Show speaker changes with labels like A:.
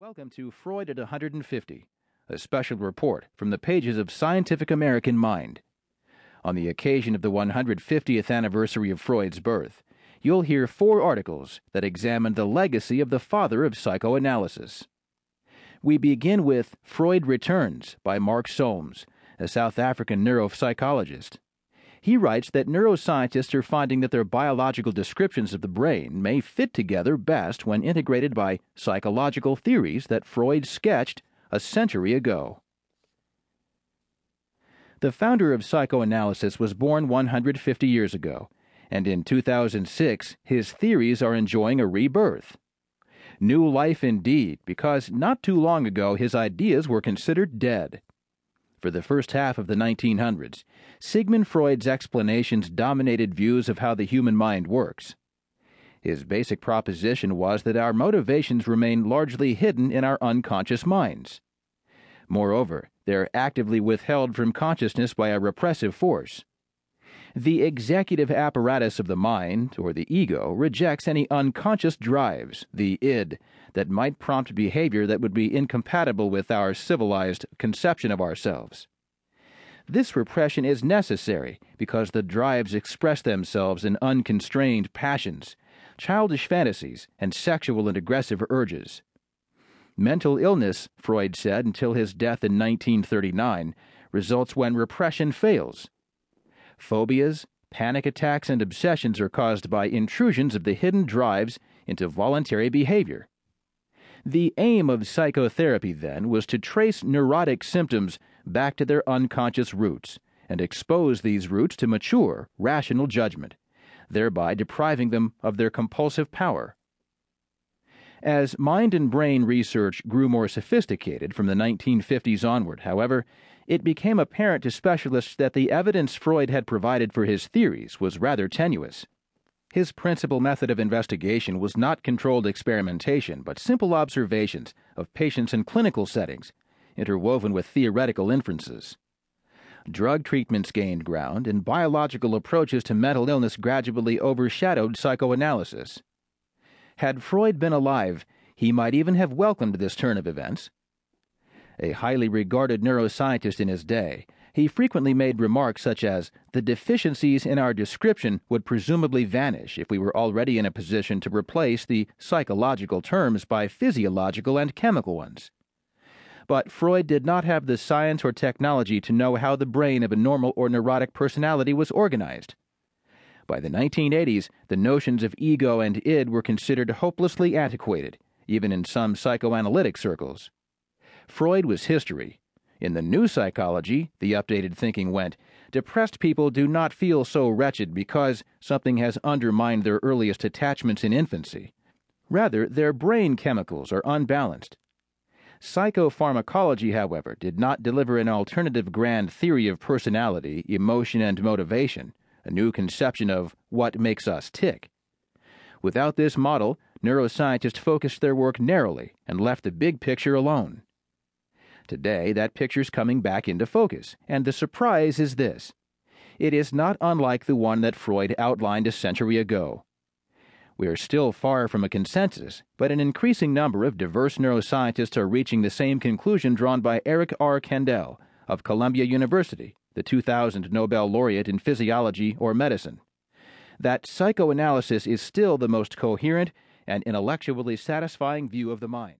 A: Welcome to Freud at 150, a special report from the pages of Scientific American Mind. On the occasion of the 150th anniversary of Freud's birth, you'll hear four articles that examine the legacy of the father of psychoanalysis. We begin with Freud Returns by Mark Solms, a South African neuropsychologist. He writes that neuroscientists are finding that their biological descriptions of the brain may fit together best when integrated by psychological theories that Freud sketched a century ago. The founder of psychoanalysis was born 150 years ago, and in 2006 his theories are enjoying a rebirth. New life indeed, because not too long ago his ideas were considered dead for the first half of the 1900s, Sigmund Freud's explanations dominated views of how the human mind works. His basic proposition was that our motivations remain largely hidden in our unconscious minds. Moreover, they're actively withheld from consciousness by a repressive force. The executive apparatus of the mind, or the ego, rejects any unconscious drives, the id, that might prompt behavior that would be incompatible with our civilized conception of ourselves. This repression is necessary because the drives express themselves in unconstrained passions, childish fantasies, and sexual and aggressive urges. Mental illness, Freud said until his death in 1939, results when repression fails Phobias, panic attacks, and obsessions are caused by intrusions of the hidden drives into voluntary behavior. The aim of psychotherapy, then, was to trace neurotic symptoms back to their unconscious roots and expose these roots to mature, rational judgment, thereby depriving them of their compulsive power. As mind and brain research grew more sophisticated from the 1950s onward, however, it became apparent to specialists that the evidence Freud had provided for his theories was rather tenuous. His principal method of investigation was not controlled experimentation, but simple observations of patients in clinical settings, interwoven with theoretical inferences. Drug treatments gained ground, and biological approaches to mental illness gradually overshadowed psychoanalysis. Had Freud been alive, he might even have welcomed this turn of events a highly regarded neuroscientist in his day, he frequently made remarks such as, The deficiencies in our description would presumably vanish if we were already in a position to replace the psychological terms by physiological and chemical ones. But Freud did not have the science or technology to know how the brain of a normal or neurotic personality was organized. By the 1980s, the notions of ego and id were considered hopelessly antiquated, even in some psychoanalytic circles. Freud was history. In the new psychology, the updated thinking went, depressed people do not feel so wretched because something has undermined their earliest attachments in infancy. Rather, their brain chemicals are unbalanced. Psychopharmacology, however, did not deliver an alternative grand theory of personality, emotion, and motivation, a new conception of what makes us tick. Without this model, neuroscientists focused their work narrowly and left the big picture alone. Today, that picture's coming back into focus, and the surprise is this. It is not unlike the one that Freud outlined a century ago. We are still far from a consensus, but an increasing number of diverse neuroscientists are reaching the same conclusion drawn by Eric R. Kandel of Columbia University, the 2000 Nobel laureate in physiology or medicine. That psychoanalysis is still the most coherent and intellectually satisfying view of the mind.